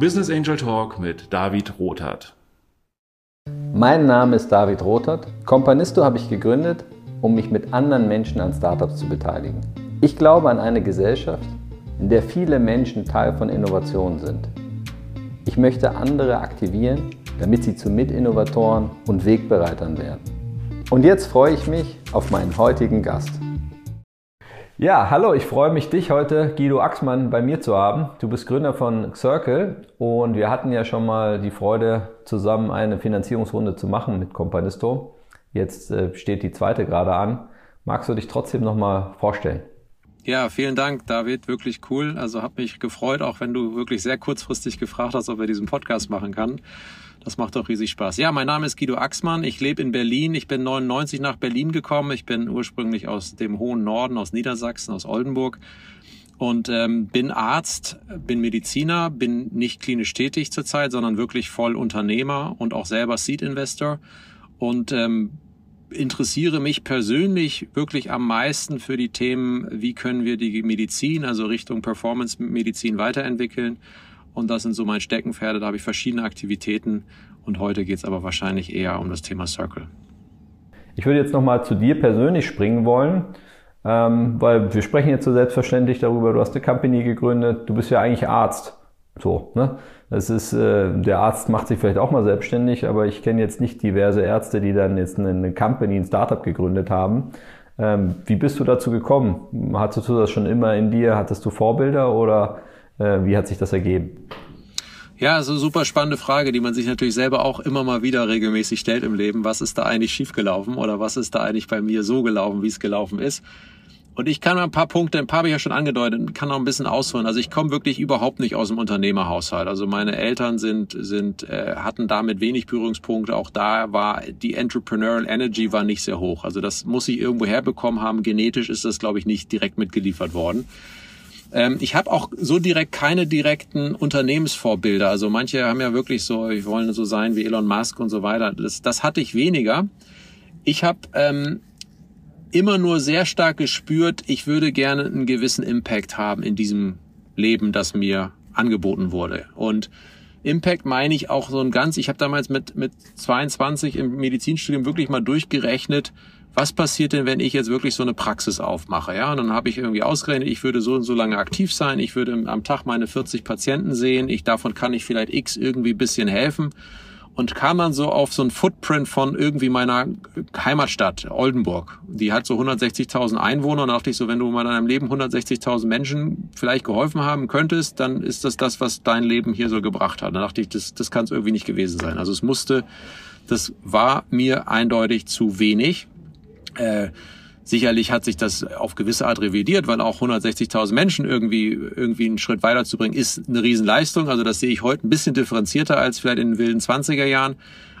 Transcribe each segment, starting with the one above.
Business Angel Talk mit David Rothart. Mein Name ist David Rothart. Companisto habe ich gegründet, um mich mit anderen Menschen an Startups zu beteiligen. Ich glaube an eine Gesellschaft, in der viele Menschen Teil von Innovationen sind. Ich möchte andere aktivieren, damit sie zu Mitinnovatoren und Wegbereitern werden. Und jetzt freue ich mich auf meinen heutigen Gast. Ja, hallo, ich freue mich, dich heute, Guido Axmann, bei mir zu haben. Du bist Gründer von Circle und wir hatten ja schon mal die Freude, zusammen eine Finanzierungsrunde zu machen mit Companisto. Jetzt äh, steht die zweite gerade an. Magst du dich trotzdem nochmal vorstellen? Ja, vielen Dank, David. Wirklich cool. Also habe mich gefreut, auch wenn du wirklich sehr kurzfristig gefragt hast, ob wir diesen Podcast machen kann. Das macht doch riesig Spaß. Ja, mein Name ist Guido Axmann. Ich lebe in Berlin. Ich bin 99 nach Berlin gekommen. Ich bin ursprünglich aus dem hohen Norden, aus Niedersachsen, aus Oldenburg und ähm, bin Arzt, bin Mediziner, bin nicht klinisch tätig zurzeit, sondern wirklich voll Unternehmer und auch selber Seed Investor und ähm, interessiere mich persönlich wirklich am meisten für die Themen, wie können wir die Medizin, also Richtung Performance Medizin weiterentwickeln und das sind so meine Steckenpferde. Da habe ich verschiedene Aktivitäten. Und heute geht es aber wahrscheinlich eher um das Thema Circle. Ich würde jetzt nochmal zu dir persönlich springen wollen, ähm, weil wir sprechen jetzt so selbstverständlich darüber, du hast eine Company gegründet, du bist ja eigentlich Arzt. So, ne? Das ist, äh, der Arzt macht sich vielleicht auch mal selbstständig, aber ich kenne jetzt nicht diverse Ärzte, die dann jetzt eine Company, ein Startup gegründet haben. Ähm, wie bist du dazu gekommen? Hattest du das schon immer in dir? Hattest du Vorbilder oder wie hat sich das ergeben? Ja, also super spannende Frage, die man sich natürlich selber auch immer mal wieder regelmäßig stellt im Leben. Was ist da eigentlich schiefgelaufen oder was ist da eigentlich bei mir so gelaufen, wie es gelaufen ist? Und ich kann ein paar Punkte, ein paar habe ich ja schon angedeutet, kann noch ein bisschen ausholen. Also ich komme wirklich überhaupt nicht aus dem Unternehmerhaushalt. Also meine Eltern sind, sind, äh, hatten damit wenig Berührungspunkte. Auch da war die Entrepreneurial Energy war nicht sehr hoch. Also das muss ich irgendwo herbekommen haben. Genetisch ist das, glaube ich, nicht direkt mitgeliefert worden. Ähm, ich habe auch so direkt keine direkten Unternehmensvorbilder. Also manche haben ja wirklich so, ich wollen so sein wie Elon Musk und so weiter. Das, das hatte ich weniger. Ich habe ähm, immer nur sehr stark gespürt, ich würde gerne einen gewissen Impact haben in diesem Leben, das mir angeboten wurde. Und Impact meine ich auch so ein ganz, ich habe damals mit, mit 22 im Medizinstudium wirklich mal durchgerechnet, was passiert denn, wenn ich jetzt wirklich so eine Praxis aufmache? Ja, und dann habe ich irgendwie ausgerechnet, ich würde so und so lange aktiv sein, ich würde am Tag meine 40 Patienten sehen, ich davon kann ich vielleicht X irgendwie bisschen helfen und kam dann so auf so ein Footprint von irgendwie meiner Heimatstadt Oldenburg. Die hat so 160.000 Einwohner und da dachte ich so, wenn du mal in deinem Leben 160.000 Menschen vielleicht geholfen haben könntest, dann ist das das, was dein Leben hier so gebracht hat. Da dachte ich, das, das kann es irgendwie nicht gewesen sein. Also es musste, das war mir eindeutig zu wenig. Äh, sicherlich hat sich das auf gewisse Art revidiert, weil auch 160.000 Menschen irgendwie, irgendwie einen Schritt weiterzubringen, ist eine Riesenleistung. Also das sehe ich heute ein bisschen differenzierter als vielleicht in den wilden 20er Jahren.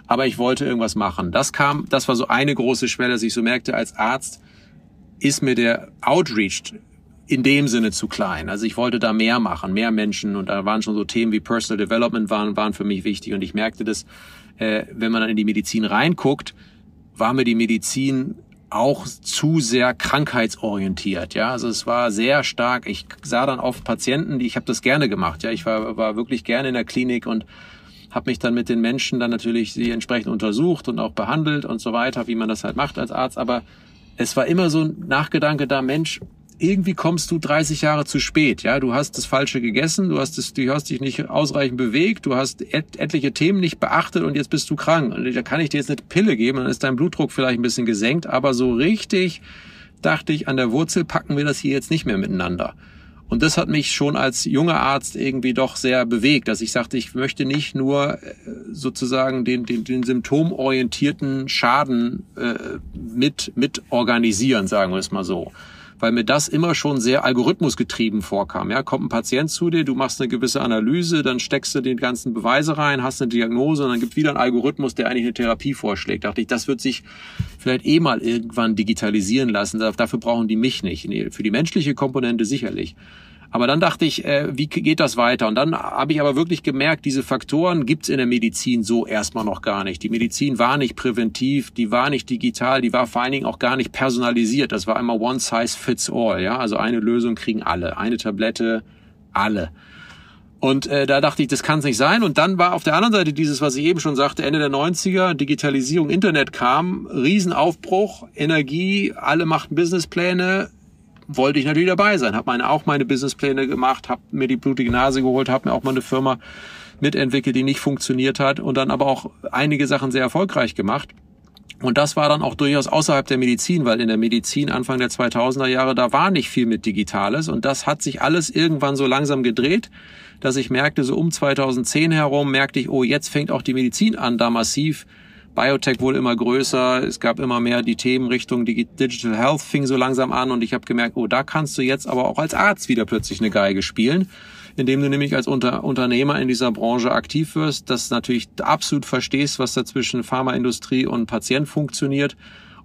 Aber ich wollte irgendwas machen. Das kam, das war so eine große Schwelle, dass ich so merkte, als Arzt ist mir der Outreach in dem Sinne zu klein. Also ich wollte da mehr machen, mehr Menschen und da waren schon so Themen wie Personal Development waren, waren für mich wichtig und ich merkte das, äh, wenn man dann in die Medizin reinguckt, war mir die Medizin auch zu sehr krankheitsorientiert. Ja, also es war sehr stark. Ich sah dann oft Patienten, die ich habe das gerne gemacht. Ja, ich war, war wirklich gerne in der Klinik und habe mich dann mit den Menschen dann natürlich sie entsprechend untersucht und auch behandelt und so weiter, wie man das halt macht als Arzt. Aber es war immer so ein Nachgedanke da, Mensch, irgendwie kommst du 30 Jahre zu spät. Ja, du hast das Falsche gegessen, du hast, das, du hast dich nicht ausreichend bewegt, du hast et etliche Themen nicht beachtet und jetzt bist du krank. Und da kann ich dir jetzt eine Pille geben, dann ist dein Blutdruck vielleicht ein bisschen gesenkt, aber so richtig dachte ich, an der Wurzel packen wir das hier jetzt nicht mehr miteinander. Und das hat mich schon als junger Arzt irgendwie doch sehr bewegt, dass ich sagte, ich möchte nicht nur äh, sozusagen den, den, den symptomorientierten Schaden äh, mit, mit organisieren, sagen wir es mal so weil mir das immer schon sehr algorithmusgetrieben vorkam. Ja, kommt ein Patient zu dir, du machst eine gewisse Analyse, dann steckst du den ganzen Beweise rein, hast eine Diagnose und dann gibt wieder ein Algorithmus, der eigentlich eine Therapie vorschlägt. Da dachte ich, das wird sich vielleicht eh mal irgendwann digitalisieren lassen. Dafür brauchen die mich nicht. Für die menschliche Komponente sicherlich. Aber dann dachte ich, äh, wie geht das weiter? Und dann habe ich aber wirklich gemerkt, diese Faktoren gibt's in der Medizin so erstmal noch gar nicht. Die Medizin war nicht präventiv, die war nicht digital, die war vor allen Dingen auch gar nicht personalisiert. Das war immer one size fits all. Ja, also eine Lösung kriegen alle, eine Tablette alle. Und äh, da dachte ich, das kann es nicht sein. Und dann war auf der anderen Seite dieses, was ich eben schon sagte, Ende der 90er, Digitalisierung, Internet kam, Riesenaufbruch, Energie, alle machten Businesspläne, wollte ich natürlich dabei sein. Habe meine, auch meine Businesspläne gemacht, habe mir die blutige Nase geholt, habe mir auch mal eine Firma mitentwickelt, die nicht funktioniert hat und dann aber auch einige Sachen sehr erfolgreich gemacht. Und das war dann auch durchaus außerhalb der Medizin, weil in der Medizin Anfang der 2000er Jahre, da war nicht viel mit Digitales und das hat sich alles irgendwann so langsam gedreht, dass ich merkte, so um 2010 herum merkte ich, oh, jetzt fängt auch die Medizin an, da massiv. Biotech wurde immer größer, es gab immer mehr die Themen Richtung Digital Health fing so langsam an und ich habe gemerkt, oh, da kannst du jetzt aber auch als Arzt wieder plötzlich eine Geige spielen indem du nämlich als Unter Unternehmer in dieser Branche aktiv wirst, das natürlich absolut verstehst, was da zwischen Pharmaindustrie und Patient funktioniert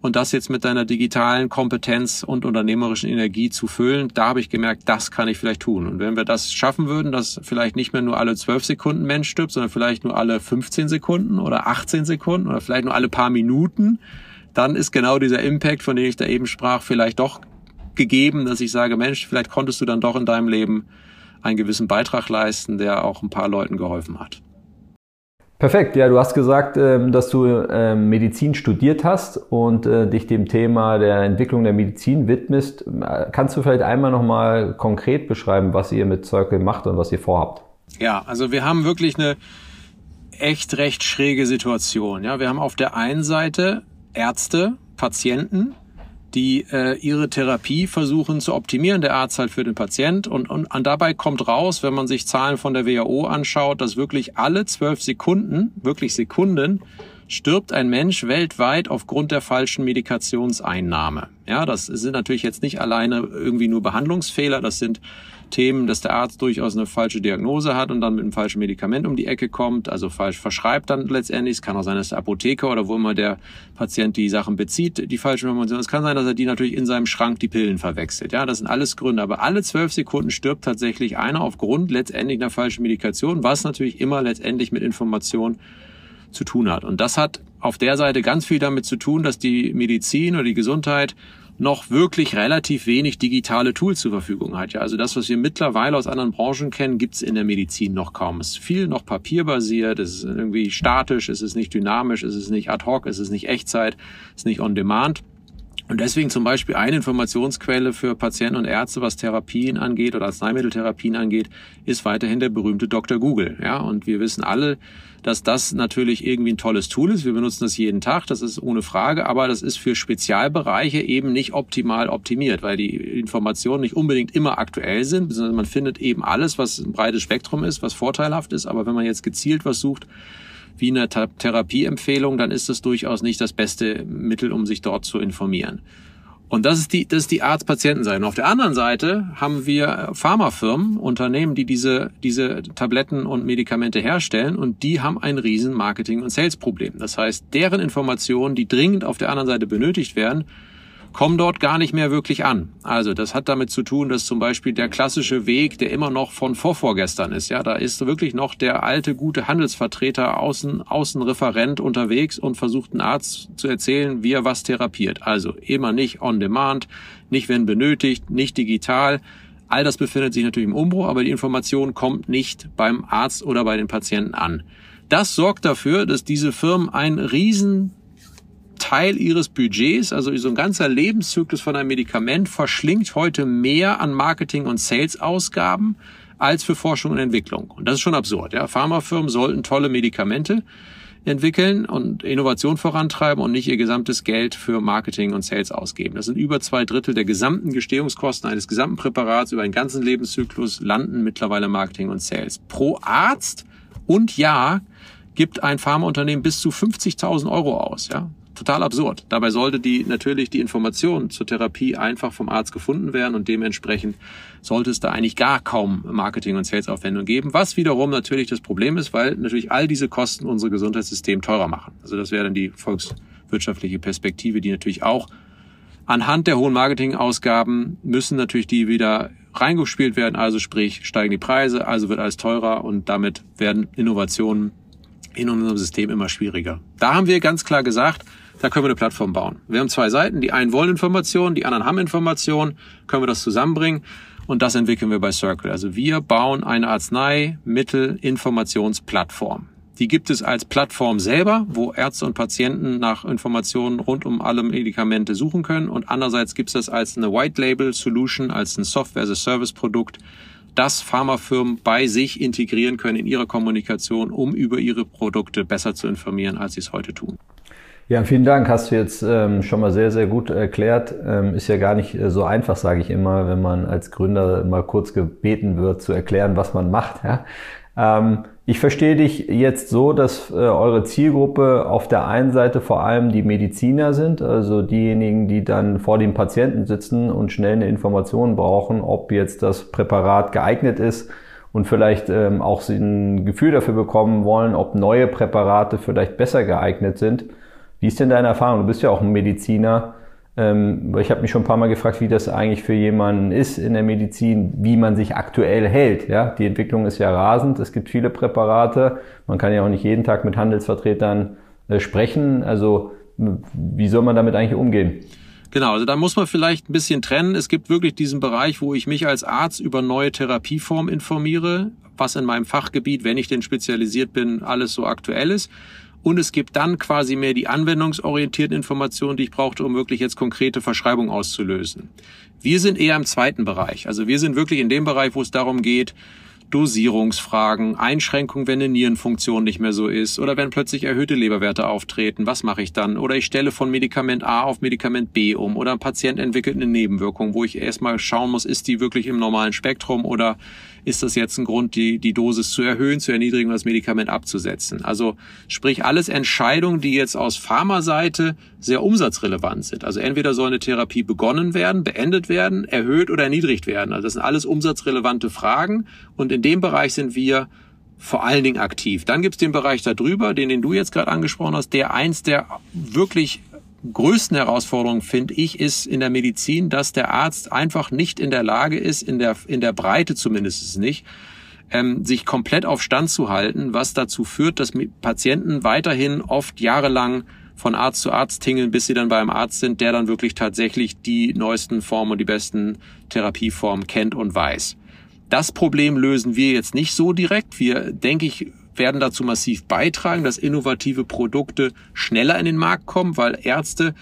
und das jetzt mit deiner digitalen Kompetenz und unternehmerischen Energie zu füllen, da habe ich gemerkt, das kann ich vielleicht tun. Und wenn wir das schaffen würden, dass vielleicht nicht mehr nur alle zwölf Sekunden Mensch stirbt, sondern vielleicht nur alle 15 Sekunden oder 18 Sekunden oder vielleicht nur alle paar Minuten, dann ist genau dieser Impact, von dem ich da eben sprach, vielleicht doch gegeben, dass ich sage, Mensch, vielleicht konntest du dann doch in deinem Leben einen gewissen Beitrag leisten, der auch ein paar Leuten geholfen hat. Perfekt, ja, du hast gesagt, ähm, dass du ähm, Medizin studiert hast und äh, dich dem Thema der Entwicklung der Medizin widmest. Kannst du vielleicht einmal nochmal konkret beschreiben, was ihr mit Circle macht und was ihr vorhabt? Ja, also wir haben wirklich eine echt recht schräge Situation. Ja, wir haben auf der einen Seite Ärzte, Patienten, die äh, ihre Therapie versuchen zu optimieren, der Arzt halt für den Patient. Und, und, und dabei kommt raus, wenn man sich Zahlen von der WHO anschaut, dass wirklich alle zwölf Sekunden, wirklich Sekunden, stirbt ein Mensch weltweit aufgrund der falschen Medikationseinnahme. Ja, das sind natürlich jetzt nicht alleine irgendwie nur Behandlungsfehler, das sind Themen, dass der Arzt durchaus eine falsche Diagnose hat und dann mit einem falschen Medikament um die Ecke kommt, also falsch verschreibt dann letztendlich. Es kann auch sein, dass der Apotheker oder wo immer der Patient die Sachen bezieht, die falsche Informationen. Es kann sein, dass er die natürlich in seinem Schrank die Pillen verwechselt. Ja, das sind alles Gründe. Aber alle zwölf Sekunden stirbt tatsächlich einer aufgrund letztendlich einer falschen Medikation, was natürlich immer letztendlich mit Information zu tun hat. Und das hat auf der Seite ganz viel damit zu tun, dass die Medizin oder die Gesundheit noch wirklich relativ wenig digitale Tools zur Verfügung hat. Ja, also das, was wir mittlerweile aus anderen Branchen kennen, gibt's in der Medizin noch kaum. Es ist viel noch papierbasiert, es ist irgendwie statisch, es ist nicht dynamisch, es ist nicht ad hoc, es ist nicht Echtzeit, es ist nicht on demand. Und deswegen zum Beispiel eine Informationsquelle für Patienten und Ärzte, was Therapien angeht oder Arzneimitteltherapien angeht, ist weiterhin der berühmte Dr. Google. Ja, und wir wissen alle, dass das natürlich irgendwie ein tolles Tool ist. Wir benutzen das jeden Tag, das ist ohne Frage, aber das ist für Spezialbereiche eben nicht optimal optimiert, weil die Informationen nicht unbedingt immer aktuell sind, sondern man findet eben alles, was ein breites Spektrum ist, was vorteilhaft ist. Aber wenn man jetzt gezielt was sucht, wie eine Therapieempfehlung, dann ist das durchaus nicht das beste Mittel, um sich dort zu informieren. Und das ist die, das ist die Arzt-Patienten-Seite. Auf der anderen Seite haben wir Pharmafirmen, Unternehmen, die diese, diese Tabletten und Medikamente herstellen und die haben ein riesen Marketing- und Sales-Problem. Das heißt, deren Informationen, die dringend auf der anderen Seite benötigt werden, kommen dort gar nicht mehr wirklich an. Also das hat damit zu tun, dass zum Beispiel der klassische Weg, der immer noch von vorvorgestern ist, ja, da ist wirklich noch der alte gute Handelsvertreter, Außen, Außenreferent unterwegs und versucht einen Arzt zu erzählen, wie er was therapiert. Also immer nicht on demand, nicht wenn benötigt, nicht digital. All das befindet sich natürlich im Umbruch, aber die Information kommt nicht beim Arzt oder bei den Patienten an. Das sorgt dafür, dass diese Firmen einen riesen Teil ihres Budgets, also so ein ganzer Lebenszyklus von einem Medikament, verschlingt heute mehr an Marketing- und Sales-Ausgaben als für Forschung und Entwicklung. Und das ist schon absurd. Ja? Pharmafirmen sollten tolle Medikamente entwickeln und Innovation vorantreiben und nicht ihr gesamtes Geld für Marketing und Sales ausgeben. Das sind über zwei Drittel der gesamten Gestehungskosten eines gesamten Präparats über einen ganzen Lebenszyklus landen mittlerweile Marketing und Sales. Pro Arzt und Jahr gibt ein Pharmaunternehmen bis zu 50.000 Euro aus. Ja? Total absurd. Dabei sollte die natürlich die Information zur Therapie einfach vom Arzt gefunden werden und dementsprechend sollte es da eigentlich gar kaum Marketing- und Sales-Aufwendungen geben, was wiederum natürlich das Problem ist, weil natürlich all diese Kosten unser Gesundheitssystem teurer machen. Also das wäre dann die volkswirtschaftliche Perspektive, die natürlich auch anhand der hohen Marketingausgaben müssen natürlich die wieder reingespielt werden, also sprich steigen die Preise, also wird alles teurer und damit werden Innovationen in unserem System immer schwieriger. Da haben wir ganz klar gesagt, da können wir eine Plattform bauen. Wir haben zwei Seiten, die einen wollen Informationen, die anderen haben Informationen, können wir das zusammenbringen. Und das entwickeln wir bei Circle. Also wir bauen eine Arzneimittelinformationsplattform. Die gibt es als Plattform selber, wo Ärzte und Patienten nach Informationen rund um alle Medikamente suchen können. Und andererseits gibt es das als eine White Label Solution, als ein Software-as-a-Service-Produkt, das Pharmafirmen bei sich integrieren können in ihre Kommunikation, um über ihre Produkte besser zu informieren, als sie es heute tun. Ja, vielen Dank. Hast du jetzt ähm, schon mal sehr, sehr gut erklärt. Ähm, ist ja gar nicht äh, so einfach, sage ich immer, wenn man als Gründer mal kurz gebeten wird, zu erklären, was man macht. Ja? Ähm, ich verstehe dich jetzt so, dass äh, eure Zielgruppe auf der einen Seite vor allem die Mediziner sind, also diejenigen, die dann vor dem Patienten sitzen und schnell eine Information brauchen, ob jetzt das Präparat geeignet ist und vielleicht ähm, auch ein Gefühl dafür bekommen wollen, ob neue Präparate vielleicht besser geeignet sind. Wie ist denn deine Erfahrung? Du bist ja auch ein Mediziner. Ähm, ich habe mich schon ein paar Mal gefragt, wie das eigentlich für jemanden ist in der Medizin, wie man sich aktuell hält. Ja, die Entwicklung ist ja rasend. Es gibt viele Präparate. Man kann ja auch nicht jeden Tag mit Handelsvertretern äh, sprechen. Also wie soll man damit eigentlich umgehen? Genau, also da muss man vielleicht ein bisschen trennen. Es gibt wirklich diesen Bereich, wo ich mich als Arzt über neue Therapieformen informiere, was in meinem Fachgebiet, wenn ich denn spezialisiert bin, alles so aktuell ist. Und es gibt dann quasi mehr die anwendungsorientierten Informationen, die ich brauchte, um wirklich jetzt konkrete Verschreibungen auszulösen. Wir sind eher im zweiten Bereich. Also wir sind wirklich in dem Bereich, wo es darum geht, Dosierungsfragen, Einschränkungen, wenn eine Nierenfunktion nicht mehr so ist oder wenn plötzlich erhöhte Leberwerte auftreten, was mache ich dann? Oder ich stelle von Medikament A auf Medikament B um oder ein Patient entwickelt eine Nebenwirkung, wo ich erstmal schauen muss, ist die wirklich im normalen Spektrum oder ist das jetzt ein Grund, die, die Dosis zu erhöhen, zu erniedrigen und das Medikament abzusetzen. Also sprich alles Entscheidungen, die jetzt aus Pharmaseite sehr umsatzrelevant sind. Also entweder soll eine Therapie begonnen werden, beendet werden, erhöht oder erniedrigt werden. Also das sind alles umsatzrelevante Fragen und in dem Bereich sind wir vor allen Dingen aktiv. Dann gibt's den Bereich darüber, den, den du jetzt gerade angesprochen hast, der eins der wirklich größten Herausforderung, finde ich, ist in der Medizin, dass der Arzt einfach nicht in der Lage ist, in der, in der Breite zumindest nicht, ähm, sich komplett auf Stand zu halten, was dazu führt, dass Patienten weiterhin oft jahrelang von Arzt zu Arzt tingeln, bis sie dann beim Arzt sind, der dann wirklich tatsächlich die neuesten Formen und die besten Therapieformen kennt und weiß. Das Problem lösen wir jetzt nicht so direkt. Wir, denke ich, werden dazu massiv beitragen, dass innovative Produkte schneller in den Markt kommen, weil Ärzte,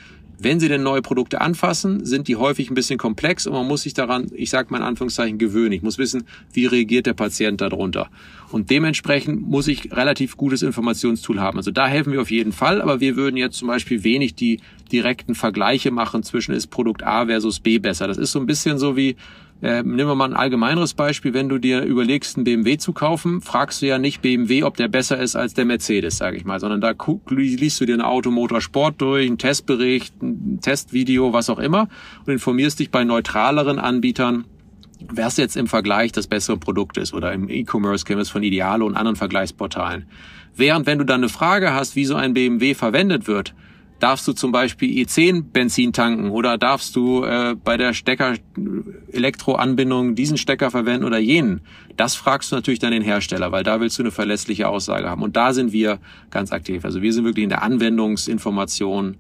wenn sie denn neue Produkte anfassen, sind die häufig ein bisschen komplex und man muss sich daran, ich sage mal in Anführungszeichen, gewöhnen. Ich muss wissen, wie reagiert der Patient darunter. Und dementsprechend muss ich relativ gutes Informationstool haben. Also da helfen wir auf jeden Fall, aber wir würden jetzt zum Beispiel wenig die direkten Vergleiche machen zwischen ist Produkt A versus B besser. Das ist so ein bisschen so wie äh, nehmen wir mal ein allgemeineres Beispiel. Wenn du dir überlegst, einen BMW zu kaufen, fragst du ja nicht BMW, ob der besser ist als der Mercedes, sage ich mal, sondern da liest du dir eine Automotorsport durch, einen Testbericht, ein Testvideo, was auch immer und informierst dich bei neutraleren Anbietern, was jetzt im Vergleich das bessere Produkt ist oder im E-Commerce kennen es von Idealo und anderen Vergleichsportalen. Während wenn du dann eine Frage hast, wie so ein BMW verwendet wird, darfst du zum Beispiel E10 Benzin tanken oder darfst du äh, bei der Stecker Elektroanbindung diesen Stecker verwenden oder jenen? Das fragst du natürlich dann den Hersteller, weil da willst du eine verlässliche Aussage haben. Und da sind wir ganz aktiv. Also wir sind wirklich in der Anwendungsinformation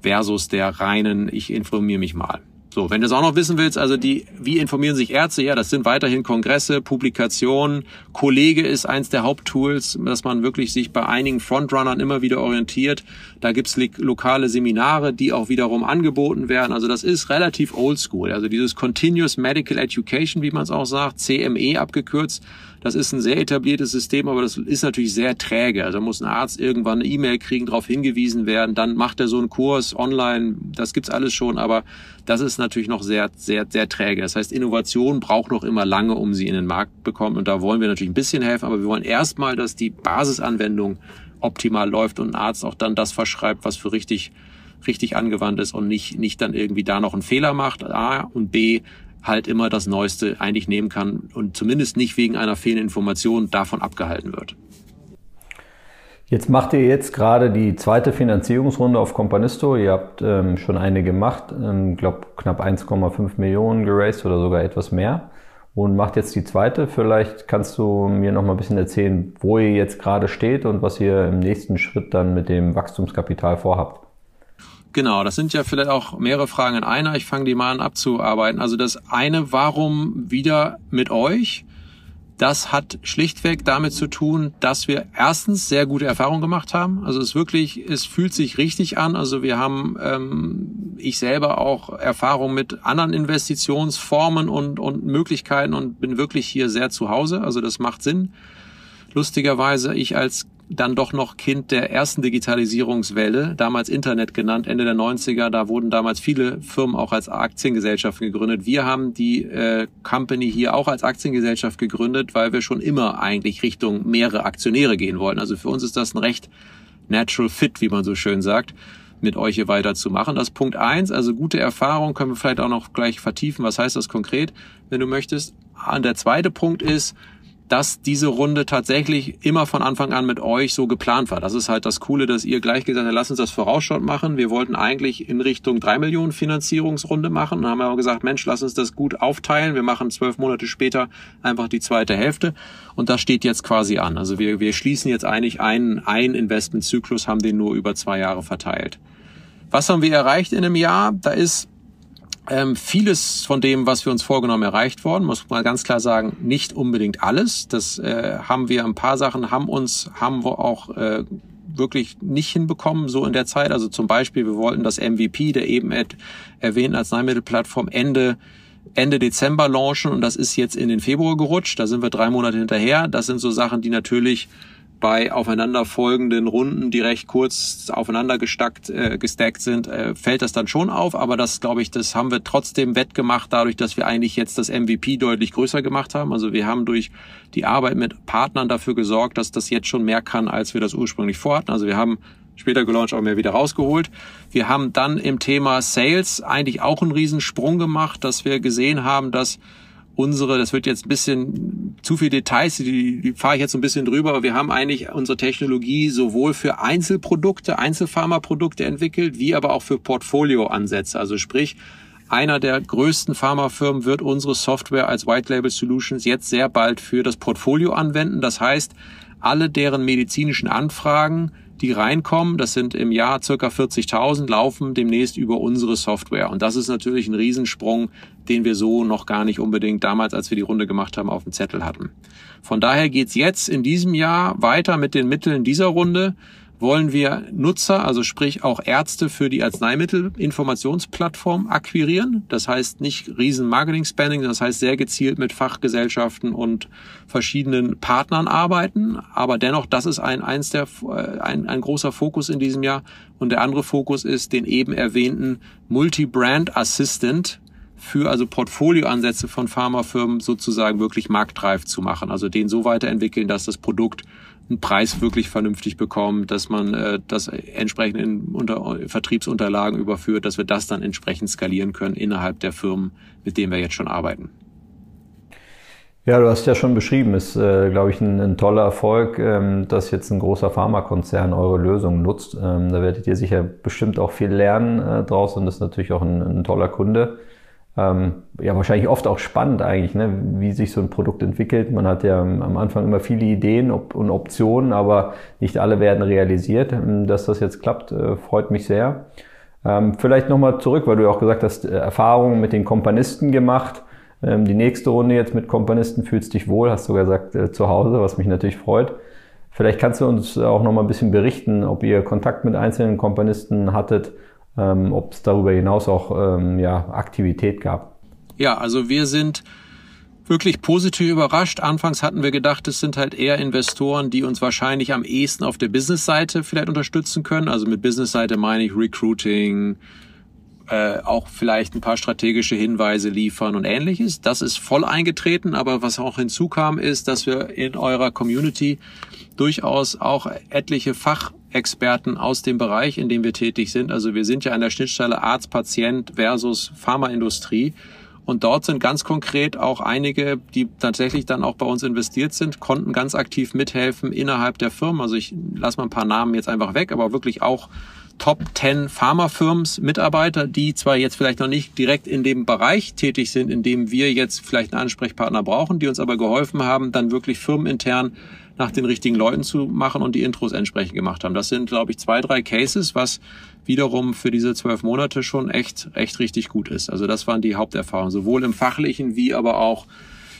versus der reinen, ich informiere mich mal. So, wenn du es auch noch wissen willst, also die, wie informieren sich Ärzte? Ja, das sind weiterhin Kongresse, Publikationen. Kollege ist eins der Haupttools, dass man wirklich sich bei einigen Frontrunnern immer wieder orientiert. Da gibt's lokale Seminare, die auch wiederum angeboten werden. Also das ist relativ oldschool. Also dieses Continuous Medical Education, wie man es auch sagt, CME abgekürzt, das ist ein sehr etabliertes System, aber das ist natürlich sehr träge. Also muss ein Arzt irgendwann eine E-Mail kriegen, darauf hingewiesen werden, dann macht er so einen Kurs online, das gibt's alles schon, aber das ist natürlich noch sehr, sehr, sehr träge. Das heißt, Innovation braucht noch immer lange, um sie in den Markt bekommen. Und da wollen wir natürlich ein bisschen helfen, aber wir wollen erstmal, dass die Basisanwendung optimal läuft und ein Arzt auch dann das verschreibt, was für richtig richtig angewandt ist und nicht, nicht dann irgendwie da noch einen Fehler macht, A, und B, halt immer das Neueste eigentlich nehmen kann und zumindest nicht wegen einer fehlenden Information davon abgehalten wird. Jetzt macht ihr jetzt gerade die zweite Finanzierungsrunde auf Companisto. Ihr habt ähm, schon eine gemacht, ähm, glaube knapp 1,5 Millionen geraced oder sogar etwas mehr und macht jetzt die zweite. Vielleicht kannst du mir noch mal ein bisschen erzählen, wo ihr jetzt gerade steht und was ihr im nächsten Schritt dann mit dem Wachstumskapital vorhabt. Genau, das sind ja vielleicht auch mehrere Fragen in einer. Ich fange die mal an abzuarbeiten. Also das eine, warum wieder mit euch? Das hat schlichtweg damit zu tun, dass wir erstens sehr gute Erfahrungen gemacht haben. Also es wirklich, es fühlt sich richtig an. Also wir haben, ähm, ich selber auch Erfahrung mit anderen Investitionsformen und, und Möglichkeiten und bin wirklich hier sehr zu Hause. Also das macht Sinn. Lustigerweise, ich als dann doch noch Kind der ersten Digitalisierungswelle, damals Internet genannt, Ende der 90er. Da wurden damals viele Firmen auch als Aktiengesellschaften gegründet. Wir haben die äh, Company hier auch als Aktiengesellschaft gegründet, weil wir schon immer eigentlich Richtung mehrere Aktionäre gehen wollten. Also für uns ist das ein recht natural fit, wie man so schön sagt mit euch hier weiterzumachen. Das ist Punkt eins, also gute Erfahrung, können wir vielleicht auch noch gleich vertiefen. Was heißt das konkret, wenn du möchtest? Und der zweite Punkt ist, dass diese Runde tatsächlich immer von Anfang an mit euch so geplant war. Das ist halt das Coole, dass ihr gleich gesagt habt, lass uns das vorausschauend machen. Wir wollten eigentlich in Richtung drei Millionen Finanzierungsrunde machen und haben aber gesagt, Mensch, lass uns das gut aufteilen. Wir machen zwölf Monate später einfach die zweite Hälfte und das steht jetzt quasi an. Also wir, wir schließen jetzt eigentlich einen, einen Investmentzyklus, haben den nur über zwei Jahre verteilt. Was haben wir erreicht in einem Jahr? Da ist ähm, vieles von dem, was wir uns vorgenommen, erreicht worden. Muss man ganz klar sagen, nicht unbedingt alles. Das äh, haben wir, ein paar Sachen haben uns, haben wir auch äh, wirklich nicht hinbekommen, so in der Zeit. Also zum Beispiel, wir wollten das MVP der eben erwähnten Arzneimittelplattform Ende Ende Dezember launchen und das ist jetzt in den Februar gerutscht. Da sind wir drei Monate hinterher. Das sind so Sachen, die natürlich bei aufeinanderfolgenden Runden, die recht kurz aufeinander gestackt, äh, gestackt sind, äh, fällt das dann schon auf. Aber das, glaube ich, das haben wir trotzdem wettgemacht, dadurch, dass wir eigentlich jetzt das MVP deutlich größer gemacht haben. Also wir haben durch die Arbeit mit Partnern dafür gesorgt, dass das jetzt schon mehr kann, als wir das ursprünglich vorhatten. Also wir haben später gelauncht auch mehr wieder rausgeholt. Wir haben dann im Thema Sales eigentlich auch einen Riesensprung gemacht, dass wir gesehen haben, dass unsere, das wird jetzt ein bisschen zu viel Details, die, die fahre ich jetzt ein bisschen drüber, aber wir haben eigentlich unsere Technologie sowohl für Einzelprodukte, Einzelpharmaprodukte entwickelt, wie aber auch für Portfolioansätze. Also sprich, einer der größten Pharmafirmen wird unsere Software als White Label Solutions jetzt sehr bald für das Portfolio anwenden. Das heißt, alle deren medizinischen Anfragen die reinkommen, das sind im Jahr circa 40.000, laufen demnächst über unsere Software. Und das ist natürlich ein Riesensprung, den wir so noch gar nicht unbedingt damals, als wir die Runde gemacht haben, auf dem Zettel hatten. Von daher geht's jetzt in diesem Jahr weiter mit den Mitteln dieser Runde wollen wir Nutzer, also sprich auch Ärzte für die Arzneimittelinformationsplattform akquirieren. Das heißt nicht riesen Marketing-Spending, das heißt sehr gezielt mit Fachgesellschaften und verschiedenen Partnern arbeiten. Aber dennoch, das ist ein, eins der, äh, ein, ein großer Fokus in diesem Jahr. Und der andere Fokus ist, den eben erwähnten Multi-Brand Assistant für also Portfolioansätze von Pharmafirmen sozusagen wirklich marktreif zu machen. Also den so weiterentwickeln, dass das Produkt einen Preis wirklich vernünftig bekommen, dass man äh, das entsprechend in unter, Vertriebsunterlagen überführt, dass wir das dann entsprechend skalieren können innerhalb der Firmen, mit denen wir jetzt schon arbeiten. Ja, du hast ja schon beschrieben, ist, äh, glaube ich, ein, ein, toller Erfolg, ähm, dass jetzt ein großer Pharmakonzern eure Lösung nutzt. Ähm, da werdet ihr sicher bestimmt auch viel lernen äh, draus und ist natürlich auch ein, ein toller Kunde ähm, ja wahrscheinlich oft auch spannend eigentlich, ne? wie sich so ein Produkt entwickelt. Man hat ja am Anfang immer viele Ideen und Optionen, aber nicht alle werden realisiert. Ähm, dass das jetzt klappt, äh, freut mich sehr. Ähm, vielleicht nochmal zurück, weil du ja auch gesagt hast, äh, Erfahrungen mit den Kompanisten gemacht. Ähm, die nächste Runde jetzt mit Kompanisten fühlst dich wohl, hast du gesagt, äh, zu Hause, was mich natürlich freut. Vielleicht kannst du uns auch nochmal ein bisschen berichten, ob ihr Kontakt mit einzelnen Kompanisten hattet ähm, ob es darüber hinaus auch ähm, ja, Aktivität gab. Ja, also wir sind wirklich positiv überrascht. Anfangs hatten wir gedacht, es sind halt eher Investoren, die uns wahrscheinlich am ehesten auf der Business-Seite vielleicht unterstützen können. Also mit Business-Seite meine ich Recruiting, äh, auch vielleicht ein paar strategische Hinweise liefern und ähnliches. Das ist voll eingetreten, aber was auch hinzukam, ist, dass wir in eurer Community durchaus auch etliche Fachexperten aus dem Bereich, in dem wir tätig sind. Also wir sind ja an der Schnittstelle Arzt, Patient versus Pharmaindustrie. Und dort sind ganz konkret auch einige, die tatsächlich dann auch bei uns investiert sind, konnten ganz aktiv mithelfen innerhalb der Firma. Also ich lasse mal ein paar Namen jetzt einfach weg, aber wirklich auch Top 10 Pharmafirms Mitarbeiter, die zwar jetzt vielleicht noch nicht direkt in dem Bereich tätig sind, in dem wir jetzt vielleicht einen Ansprechpartner brauchen, die uns aber geholfen haben, dann wirklich firmenintern nach den richtigen Leuten zu machen und die Intros entsprechend gemacht haben. Das sind, glaube ich, zwei, drei Cases, was wiederum für diese zwölf Monate schon echt, echt richtig gut ist. Also das waren die Haupterfahrungen, sowohl im fachlichen wie aber auch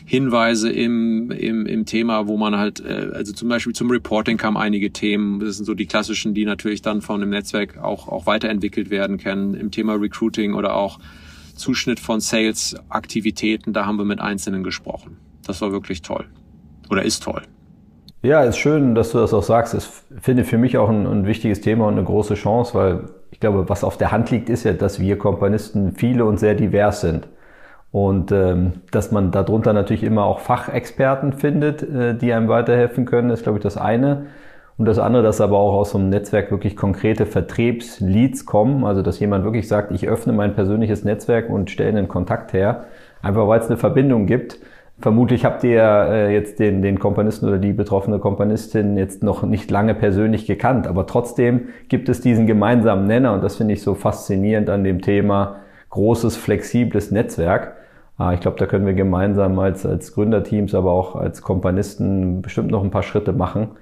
Hinweise im, im, im Thema, wo man halt, äh, also zum Beispiel zum Reporting kamen einige Themen. Das sind so die klassischen, die natürlich dann von dem Netzwerk auch, auch weiterentwickelt werden können. Im Thema Recruiting oder auch Zuschnitt von Sales-Aktivitäten, da haben wir mit Einzelnen gesprochen. Das war wirklich toll. Oder ist toll. Ja, ist schön, dass du das auch sagst. Ich finde für mich auch ein, ein, wichtiges Thema und eine große Chance, weil ich glaube, was auf der Hand liegt, ist ja, dass wir Komponisten viele und sehr divers sind. Und ähm, dass man darunter natürlich immer auch Fachexperten findet, äh, die einem weiterhelfen können, ist, glaube ich, das eine. Und das andere, dass aber auch aus so einem Netzwerk wirklich konkrete Vertriebsleads kommen, also dass jemand wirklich sagt, ich öffne mein persönliches Netzwerk und stelle einen Kontakt her, einfach weil es eine Verbindung gibt. Vermutlich habt ihr äh, jetzt den, den Komponisten oder die betroffene Komponistin jetzt noch nicht lange persönlich gekannt, aber trotzdem gibt es diesen gemeinsamen Nenner. Und das finde ich so faszinierend an dem Thema großes, flexibles Netzwerk ich glaube, da können wir gemeinsam als, als Gründerteams, aber auch als Kompanisten bestimmt noch ein paar Schritte machen,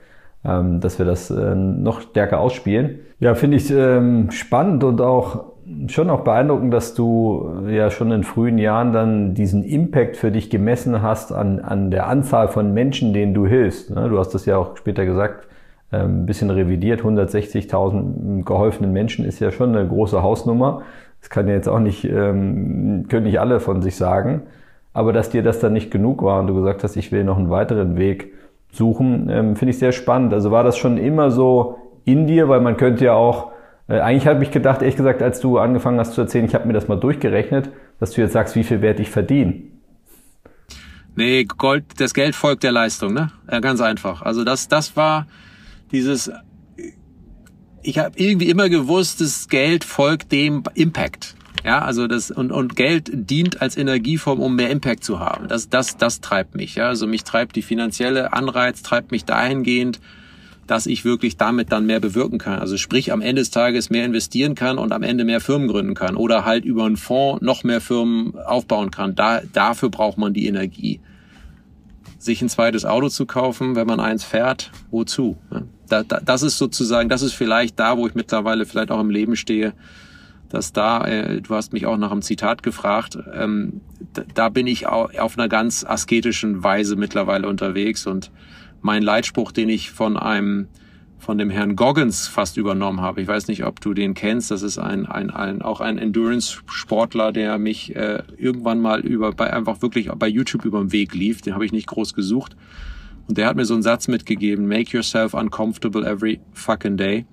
ähm, dass wir das äh, noch stärker ausspielen. Ja, finde ich ähm, spannend und auch schon auch beeindruckend, dass du äh, ja schon in frühen Jahren dann diesen Impact für dich gemessen hast an, an der Anzahl von Menschen, denen du hilfst. Ne? Du hast das ja auch später gesagt, ähm, ein bisschen revidiert. 160.000 geholfenen Menschen ist ja schon eine große Hausnummer. Das kann ja jetzt auch nicht, ähm, können nicht alle von sich sagen. Aber dass dir das dann nicht genug war und du gesagt hast, ich will noch einen weiteren Weg suchen, ähm, finde ich sehr spannend. Also war das schon immer so in dir, weil man könnte ja auch, äh, eigentlich habe ich gedacht, ehrlich gesagt, als du angefangen hast zu erzählen, ich habe mir das mal durchgerechnet, dass du jetzt sagst, wie viel werde ich verdienen. Nee, Gold, das Geld folgt der Leistung, ne? Ja, ganz einfach. Also das, das war dieses ich habe irgendwie immer gewusst, das Geld folgt dem Impact. Ja, also das und und Geld dient als Energieform, um mehr Impact zu haben. Das das das treibt mich. Ja, also mich treibt die finanzielle Anreiz treibt mich dahingehend, dass ich wirklich damit dann mehr bewirken kann. Also sprich am Ende des Tages mehr investieren kann und am Ende mehr Firmen gründen kann oder halt über einen Fonds noch mehr Firmen aufbauen kann. Da dafür braucht man die Energie. Sich ein zweites Auto zu kaufen, wenn man eins fährt, wozu? da, da, das ist sozusagen, das ist vielleicht da, wo ich mittlerweile vielleicht auch im Leben stehe, dass da, äh, du hast mich auch nach einem Zitat gefragt, ähm, da, da bin ich auf einer ganz asketischen Weise mittlerweile unterwegs und mein Leitspruch, den ich von einem von dem Herrn Goggins fast übernommen habe. Ich weiß nicht, ob du den kennst. Das ist ein, ein, ein auch ein Endurance-Sportler, der mich äh, irgendwann mal über bei einfach wirklich bei YouTube über den Weg lief. Den habe ich nicht groß gesucht. Und der hat mir so einen Satz mitgegeben, make yourself uncomfortable every fucking day.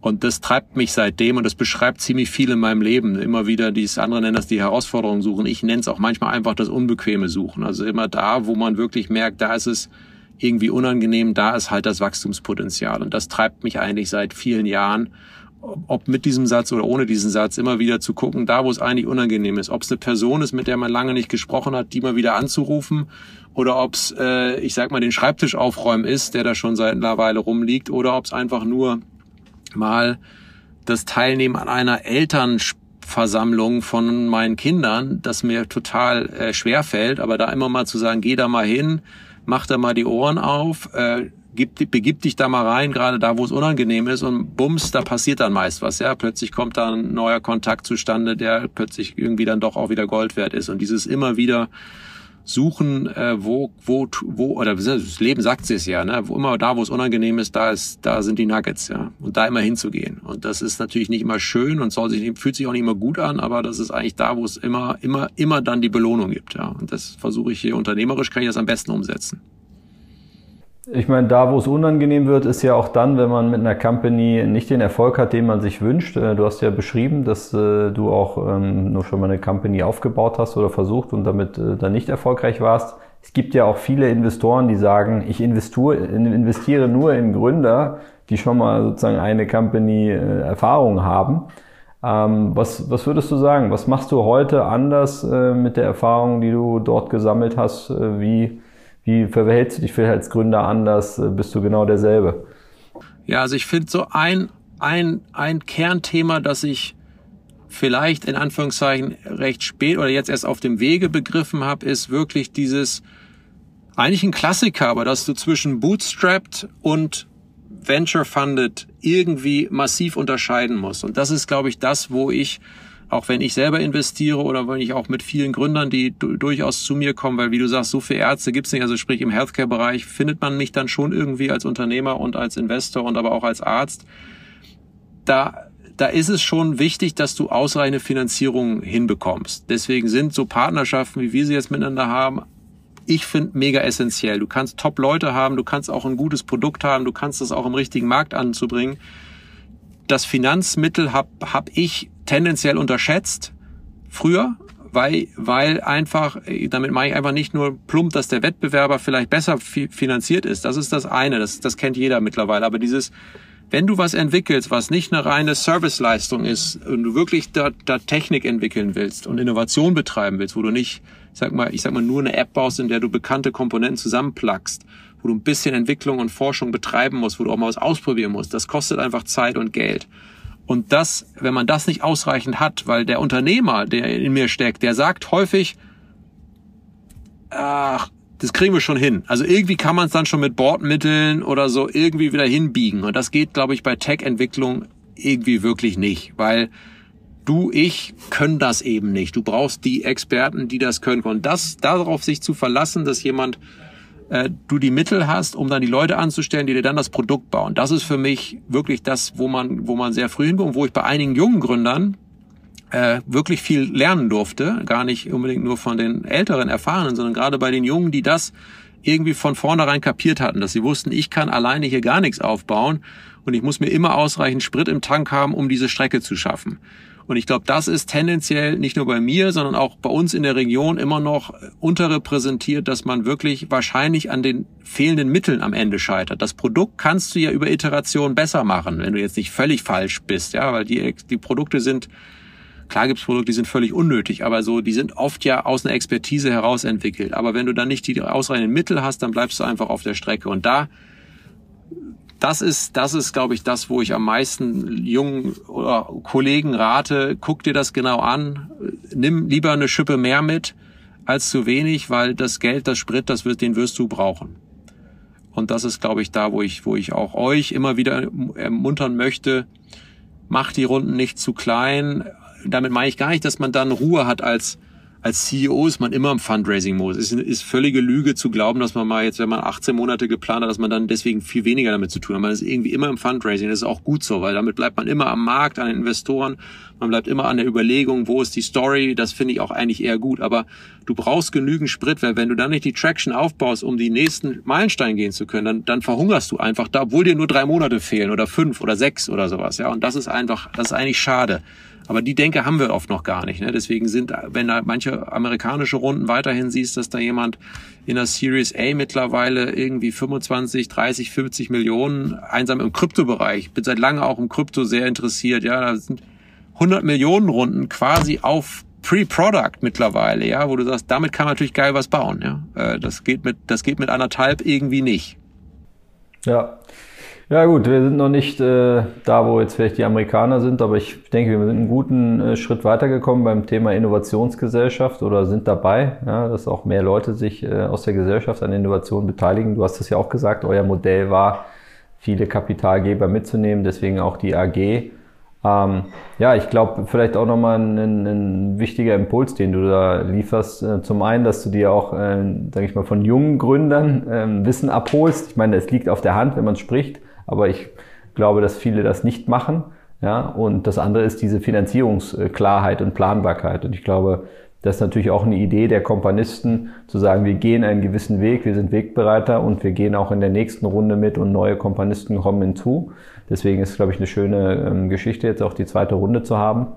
Und das treibt mich seitdem und das beschreibt ziemlich viel in meinem Leben. Immer wieder, dies andere nennen das die Herausforderungen suchen. Ich nenne es auch manchmal einfach das Unbequeme suchen. Also immer da, wo man wirklich merkt, da ist es irgendwie unangenehm, da ist halt das Wachstumspotenzial. Und das treibt mich eigentlich seit vielen Jahren, ob mit diesem Satz oder ohne diesen Satz, immer wieder zu gucken, da wo es eigentlich unangenehm ist. Ob es eine Person ist, mit der man lange nicht gesprochen hat, die mal wieder anzurufen oder ob es, äh, ich sag mal, den Schreibtisch aufräumen ist, der da schon seit einer Weile rumliegt, oder ob es einfach nur mal das Teilnehmen an einer Elternversammlung von meinen Kindern, das mir total äh, schwer fällt, aber da immer mal zu sagen, geh da mal hin, mach da mal die Ohren auf, äh, gib, begib dich da mal rein, gerade da, wo es unangenehm ist und bums, da passiert dann meist was, ja. Plötzlich kommt da ein neuer Kontakt zustande, der plötzlich irgendwie dann doch auch wieder Gold wert ist und dieses immer wieder suchen, äh, wo, wo, wo, oder das Leben sagt es ja, ne? wo immer da, wo es unangenehm ist, da ist, da sind die Nuggets, ja. Und da immer hinzugehen. Und das ist natürlich nicht immer schön und soll sich, fühlt sich auch nicht immer gut an, aber das ist eigentlich da, wo es immer, immer, immer dann die Belohnung gibt, ja. Und das versuche ich hier unternehmerisch, kann ich das am besten umsetzen. Ich meine, da, wo es unangenehm wird, ist ja auch dann, wenn man mit einer Company nicht den Erfolg hat, den man sich wünscht. Äh, du hast ja beschrieben, dass äh, du auch ähm, nur schon mal eine Company aufgebaut hast oder versucht und damit äh, dann nicht erfolgreich warst. Es gibt ja auch viele Investoren, die sagen, ich investiere nur in Gründer, die schon mal sozusagen eine Company Erfahrung haben. Ähm, was, was würdest du sagen? Was machst du heute anders mit der Erfahrung, die du dort gesammelt hast? Wie wie verhältst du dich vielleicht als Gründer anders? Bist du genau derselbe? Ja, also ich finde so ein, ein, ein Kernthema, das ich vielleicht in Anführungszeichen recht spät oder jetzt erst auf dem Wege begriffen habe, ist wirklich dieses, eigentlich ein Klassiker, aber dass du zwischen Bootstrapped und Venture Funded irgendwie massiv unterscheiden musst. Und das ist, glaube ich, das, wo ich, auch wenn ich selber investiere oder wenn ich auch mit vielen Gründern, die durchaus zu mir kommen, weil wie du sagst, so viele Ärzte gibt's nicht, also sprich im Healthcare-Bereich findet man mich dann schon irgendwie als Unternehmer und als Investor und aber auch als Arzt. Da da ist es schon wichtig, dass du ausreichende Finanzierung hinbekommst. Deswegen sind so Partnerschaften, wie wir sie jetzt miteinander haben, ich finde mega essentiell. Du kannst Top-Leute haben, du kannst auch ein gutes Produkt haben, du kannst es auch im richtigen Markt anzubringen. Das Finanzmittel habe hab ich tendenziell unterschätzt früher, weil, weil einfach, damit mache ich einfach nicht nur plump, dass der Wettbewerber vielleicht besser finanziert ist. Das ist das eine, das, das kennt jeder mittlerweile. Aber dieses, wenn du was entwickelst, was nicht eine reine Serviceleistung ist und du wirklich da, da Technik entwickeln willst und Innovation betreiben willst, wo du nicht, ich sag mal, ich sag mal nur eine App baust, in der du bekannte Komponenten zusammenplackst, wo du ein bisschen Entwicklung und Forschung betreiben musst, wo du auch mal was ausprobieren musst, das kostet einfach Zeit und Geld. Und das, wenn man das nicht ausreichend hat, weil der Unternehmer, der in mir steckt, der sagt häufig, ach, das kriegen wir schon hin. Also irgendwie kann man es dann schon mit Bordmitteln oder so irgendwie wieder hinbiegen. Und das geht, glaube ich, bei Tech-Entwicklung irgendwie wirklich nicht, weil du, ich können das eben nicht. Du brauchst die Experten, die das können. Und das darauf sich zu verlassen, dass jemand äh, du die Mittel hast, um dann die Leute anzustellen, die dir dann das Produkt bauen. Das ist für mich wirklich das, wo man, wo man sehr früh hinkommt, wo ich bei einigen jungen Gründern äh, wirklich viel lernen durfte. Gar nicht unbedingt nur von den älteren Erfahrenen, sondern gerade bei den Jungen, die das irgendwie von vornherein kapiert hatten, dass sie wussten, ich kann alleine hier gar nichts aufbauen und ich muss mir immer ausreichend Sprit im Tank haben, um diese Strecke zu schaffen. Und ich glaube, das ist tendenziell nicht nur bei mir, sondern auch bei uns in der Region immer noch unterrepräsentiert, dass man wirklich wahrscheinlich an den fehlenden Mitteln am Ende scheitert. Das Produkt kannst du ja über Iteration besser machen, wenn du jetzt nicht völlig falsch bist, ja, weil die, die Produkte sind Klar gibt's Produkte, die sind völlig unnötig, aber so, die sind oft ja aus einer Expertise heraus entwickelt. Aber wenn du dann nicht die ausreichenden Mittel hast, dann bleibst du einfach auf der Strecke. Und da, das ist, das ist, glaube ich, das, wo ich am meisten jungen oder Kollegen rate, guck dir das genau an, nimm lieber eine Schippe mehr mit als zu wenig, weil das Geld, das Sprit, das wird, den wirst du brauchen. Und das ist, glaube ich, da, wo ich, wo ich auch euch immer wieder ermuntern möchte, macht die Runden nicht zu klein, damit meine ich gar nicht, dass man dann Ruhe hat als als CEO ist man immer im Fundraising-Modus. Es ist, ist völlige Lüge zu glauben, dass man mal jetzt, wenn man 18 Monate geplant hat, dass man dann deswegen viel weniger damit zu tun hat. Man ist irgendwie immer im Fundraising. Das ist auch gut so, weil damit bleibt man immer am Markt, an den Investoren. Man bleibt immer an der Überlegung, wo ist die Story. Das finde ich auch eigentlich eher gut. Aber du brauchst genügend Sprit, weil wenn du dann nicht die Traction aufbaust, um die nächsten Meilenstein gehen zu können, dann, dann verhungerst du einfach da, obwohl dir nur drei Monate fehlen oder fünf oder sechs oder sowas. Ja, und das ist einfach, das ist eigentlich schade. Aber die Denke haben wir oft noch gar nicht. Ne? Deswegen sind, wenn da manche amerikanische Runden weiterhin siehst, dass da jemand in der Series A mittlerweile irgendwie 25, 30, 50 Millionen einsam im Kryptobereich. Bin seit lange auch im Krypto sehr interessiert. Ja, da sind 100 Millionen Runden quasi auf Pre-Product mittlerweile, ja, wo du sagst, damit kann man natürlich geil was bauen, ja. Äh, das geht mit, das geht mit anderthalb irgendwie nicht. Ja, ja gut, wir sind noch nicht äh, da, wo jetzt vielleicht die Amerikaner sind, aber ich denke, wir sind einen guten äh, Schritt weitergekommen beim Thema Innovationsgesellschaft oder sind dabei, ja, dass auch mehr Leute sich äh, aus der Gesellschaft an Innovationen beteiligen. Du hast es ja auch gesagt, euer Modell war, viele Kapitalgeber mitzunehmen, deswegen auch die AG. Ähm, ja, ich glaube, vielleicht auch nochmal ein, ein wichtiger Impuls, den du da lieferst. Äh, zum einen, dass du dir auch, äh, sage ich mal, von jungen Gründern äh, Wissen abholst. Ich meine, es liegt auf der Hand, wenn man spricht aber ich glaube, dass viele das nicht machen. Ja, und das andere ist diese Finanzierungsklarheit und Planbarkeit. Und ich glaube, das ist natürlich auch eine Idee der Kompanisten, zu sagen, wir gehen einen gewissen Weg, wir sind Wegbereiter und wir gehen auch in der nächsten Runde mit und neue Kompanisten kommen hinzu. Deswegen ist, glaube ich, eine schöne ähm, Geschichte, jetzt auch die zweite Runde zu haben.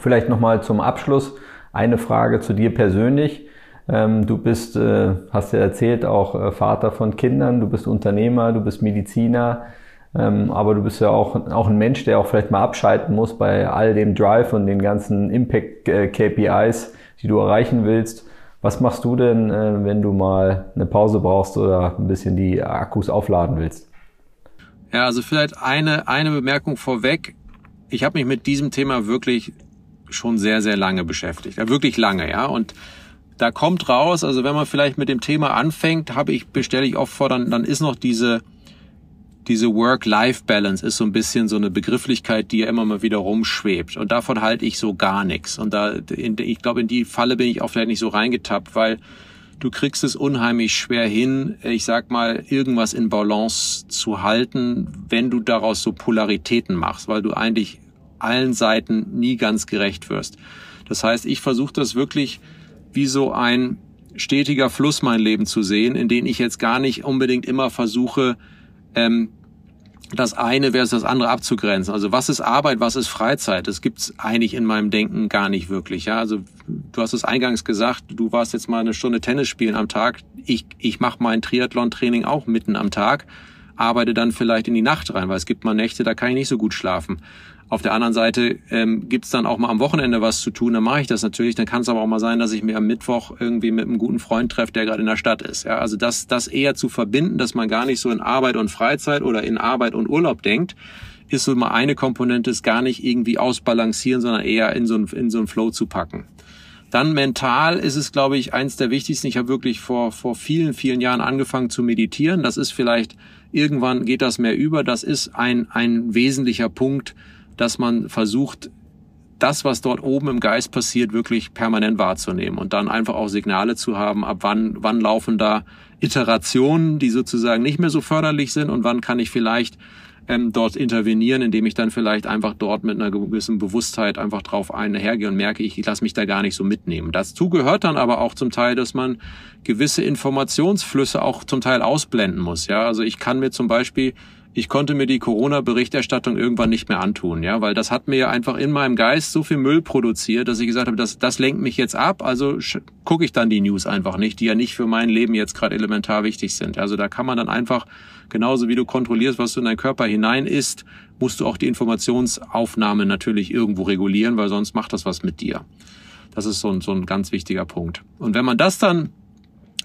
Vielleicht nochmal zum Abschluss eine Frage zu dir persönlich. Ähm, du bist, äh, hast ja erzählt, auch äh, Vater von Kindern, du bist Unternehmer, du bist Mediziner. Ähm, aber du bist ja auch, auch ein Mensch, der auch vielleicht mal abschalten muss bei all dem Drive und den ganzen Impact-KPIs, äh, die du erreichen willst. Was machst du denn, äh, wenn du mal eine Pause brauchst oder ein bisschen die Akkus aufladen willst? Ja, also vielleicht eine, eine Bemerkung vorweg. Ich habe mich mit diesem Thema wirklich schon sehr, sehr lange beschäftigt. Ja, wirklich lange, ja. Und da kommt raus, also wenn man vielleicht mit dem Thema anfängt, habe ich, bestelle ich oft vor, dann, dann ist noch diese, diese Work-Life-Balance ist so ein bisschen so eine Begrifflichkeit, die ja immer mal wieder rumschwebt. Und davon halte ich so gar nichts. Und da, in, ich glaube, in die Falle bin ich auch vielleicht nicht so reingetappt, weil du kriegst es unheimlich schwer hin, ich sag mal, irgendwas in Balance zu halten, wenn du daraus so Polaritäten machst, weil du eigentlich allen Seiten nie ganz gerecht wirst. Das heißt, ich versuche das wirklich wie so ein stetiger Fluss mein Leben zu sehen, in den ich jetzt gar nicht unbedingt immer versuche, ähm, das eine versus das andere abzugrenzen. Also was ist Arbeit, was ist Freizeit? Das gibt's eigentlich in meinem Denken gar nicht wirklich. Ja, also du hast es eingangs gesagt, du warst jetzt mal eine Stunde Tennis spielen am Tag. Ich ich mache mein Triathlon-Training auch mitten am Tag, arbeite dann vielleicht in die Nacht rein, weil es gibt mal Nächte, da kann ich nicht so gut schlafen. Auf der anderen Seite ähm, gibt dann auch mal am Wochenende was zu tun, dann mache ich das natürlich. Dann kann es aber auch mal sein, dass ich mir am Mittwoch irgendwie mit einem guten Freund treffe, der gerade in der Stadt ist. Ja, also das, das eher zu verbinden, dass man gar nicht so in Arbeit und Freizeit oder in Arbeit und Urlaub denkt, ist so mal eine Komponente, ist gar nicht irgendwie ausbalancieren, sondern eher in so einen, in so einen Flow zu packen. Dann mental ist es, glaube ich, eins der wichtigsten. Ich habe wirklich vor, vor vielen, vielen Jahren angefangen zu meditieren. Das ist vielleicht, irgendwann geht das mehr über. Das ist ein, ein wesentlicher Punkt, dass man versucht, das, was dort oben im Geist passiert, wirklich permanent wahrzunehmen und dann einfach auch Signale zu haben, ab wann, wann laufen da Iterationen, die sozusagen nicht mehr so förderlich sind und wann kann ich vielleicht ähm, dort intervenieren, indem ich dann vielleicht einfach dort mit einer gewissen Bewusstheit einfach drauf einhergehe und merke, ich, lasse mich da gar nicht so mitnehmen. Dazu gehört dann aber auch zum Teil, dass man gewisse Informationsflüsse auch zum Teil ausblenden muss. Ja, also ich kann mir zum Beispiel ich konnte mir die Corona-Berichterstattung irgendwann nicht mehr antun, ja, weil das hat mir einfach in meinem Geist so viel Müll produziert, dass ich gesagt habe, das, das lenkt mich jetzt ab, also gucke ich dann die News einfach nicht, die ja nicht für mein Leben jetzt gerade elementar wichtig sind. Also da kann man dann einfach, genauso wie du kontrollierst, was du in deinen Körper hinein isst, musst du auch die Informationsaufnahme natürlich irgendwo regulieren, weil sonst macht das was mit dir. Das ist so ein, so ein ganz wichtiger Punkt. Und wenn man das dann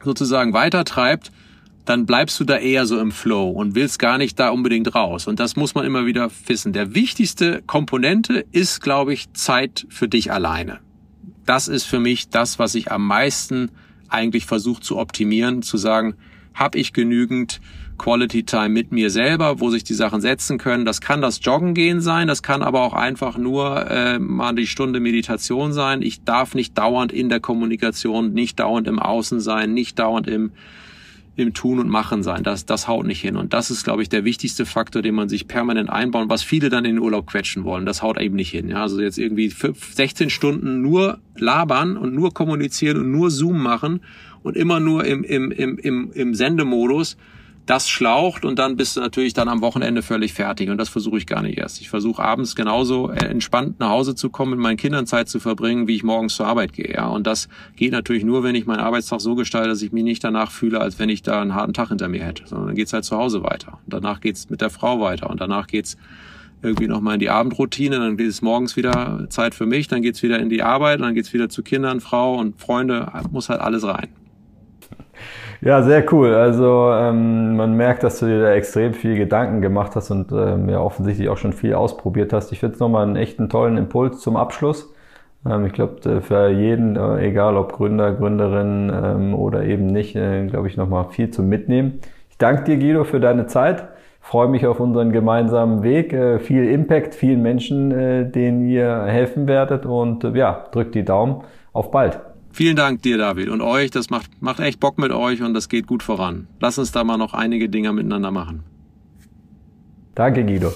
sozusagen weitertreibt, dann bleibst du da eher so im Flow und willst gar nicht da unbedingt raus. Und das muss man immer wieder wissen. Der wichtigste Komponente ist, glaube ich, Zeit für dich alleine. Das ist für mich das, was ich am meisten eigentlich versuche zu optimieren, zu sagen, habe ich genügend Quality Time mit mir selber, wo sich die Sachen setzen können. Das kann das Joggen gehen sein, das kann aber auch einfach nur äh, mal die Stunde Meditation sein. Ich darf nicht dauernd in der Kommunikation, nicht dauernd im Außen sein, nicht dauernd im im Tun und Machen sein. Das, das haut nicht hin. Und das ist, glaube ich, der wichtigste Faktor, den man sich permanent einbauen, was viele dann in den Urlaub quetschen wollen. Das haut eben nicht hin. Ja, also jetzt irgendwie 16 Stunden nur labern und nur kommunizieren und nur Zoom machen und immer nur im, im, im, im, im Sendemodus das schlaucht und dann bist du natürlich dann am Wochenende völlig fertig. Und das versuche ich gar nicht erst. Ich versuche abends genauso äh, entspannt nach Hause zu kommen, mit meinen Kindern Zeit zu verbringen, wie ich morgens zur Arbeit gehe. Ja. Und das geht natürlich nur, wenn ich meinen Arbeitstag so gestalte, dass ich mich nicht danach fühle, als wenn ich da einen harten Tag hinter mir hätte. Sondern dann geht's halt zu Hause weiter. Und danach geht's mit der Frau weiter. Und danach geht's irgendwie nochmal in die Abendroutine, dann geht es morgens wieder Zeit für mich, dann geht's wieder in die Arbeit, dann geht's wieder zu Kindern, Frau und Freunde, muss halt alles rein. Ja, sehr cool. Also ähm, man merkt, dass du dir da extrem viel Gedanken gemacht hast und ähm, ja offensichtlich auch schon viel ausprobiert hast. Ich finde es nochmal einen echten tollen Impuls zum Abschluss. Ähm, ich glaube, für jeden, äh, egal ob Gründer, Gründerin ähm, oder eben nicht, äh, glaube ich, nochmal viel zum Mitnehmen. Ich danke dir, Guido, für deine Zeit. Freue mich auf unseren gemeinsamen Weg. Äh, viel Impact, vielen Menschen, äh, denen ihr helfen werdet und äh, ja, drückt die Daumen. Auf bald. Vielen Dank dir, David, und euch. Das macht, macht echt Bock mit euch und das geht gut voran. Lass uns da mal noch einige Dinge miteinander machen. Danke, Guido.